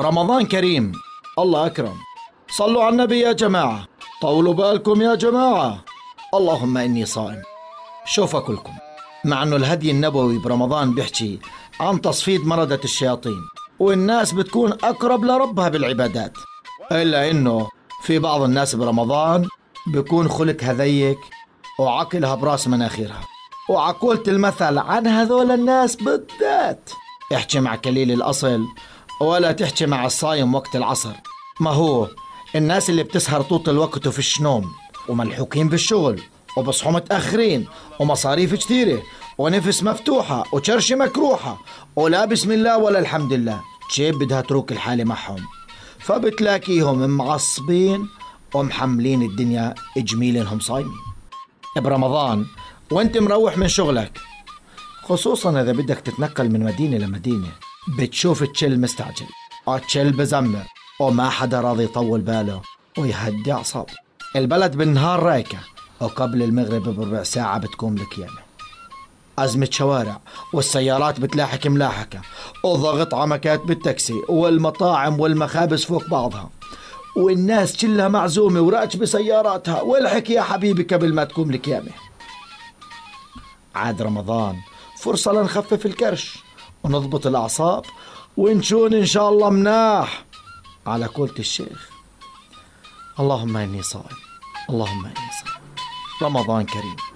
رمضان كريم. الله أكرم. صلوا على النبي يا جماعة. طولوا بالكم يا جماعة. اللهم إني صائم. شوف أكلكم. مع أنه الهدي النبوي برمضان بيحكي عن تصفيد مردة الشياطين والناس بتكون أقرب لربها بالعبادات. إلا إنه في بعض الناس برمضان بيكون خلق هذيك وعقلها براس مناخيرها. وعقولة المثل عن هذول الناس بالذات. احكي مع كليل الأصل ولا تحكي مع الصايم وقت العصر. ما هو؟ الناس اللي بتسهر طول الوقت وفيش نوم وملحوقين بالشغل وبصحوا متأخرين ومصاريف كتيرة ونفس مفتوحة وشرشة مكروحة ولا بسم الله ولا الحمد لله. جيب بدها تروك الحالة معهم؟ فبتلاقيهم معصبين ومحملين الدنيا جميلينهم صايمين. برمضان وانت مروح من شغلك. خصوصا إذا بدك تتنقل من مدينة لمدينة. بتشوف تشيل مستعجل. تشيل بزمر وما حدا راضي يطول باله ويهدي أعصابه. البلد بالنهار رايكة وقبل المغرب بربع ساعة بتكون بكيانة. أزمة شوارع والسيارات بتلاحق ملاحقة وضغط عمكات بالتاكسي والمطاعم والمخابز فوق بعضها. والناس كلها معزومة وراكبة سياراتها والحك يا حبيبي قبل ما تكون القيامة عاد رمضان فرصة لنخفف الكرش. ونضبط الأعصاب ونشون إن شاء الله مناح. على قولة الشيخ. اللهم إني صائم. اللهم إني صائم. رمضان كريم.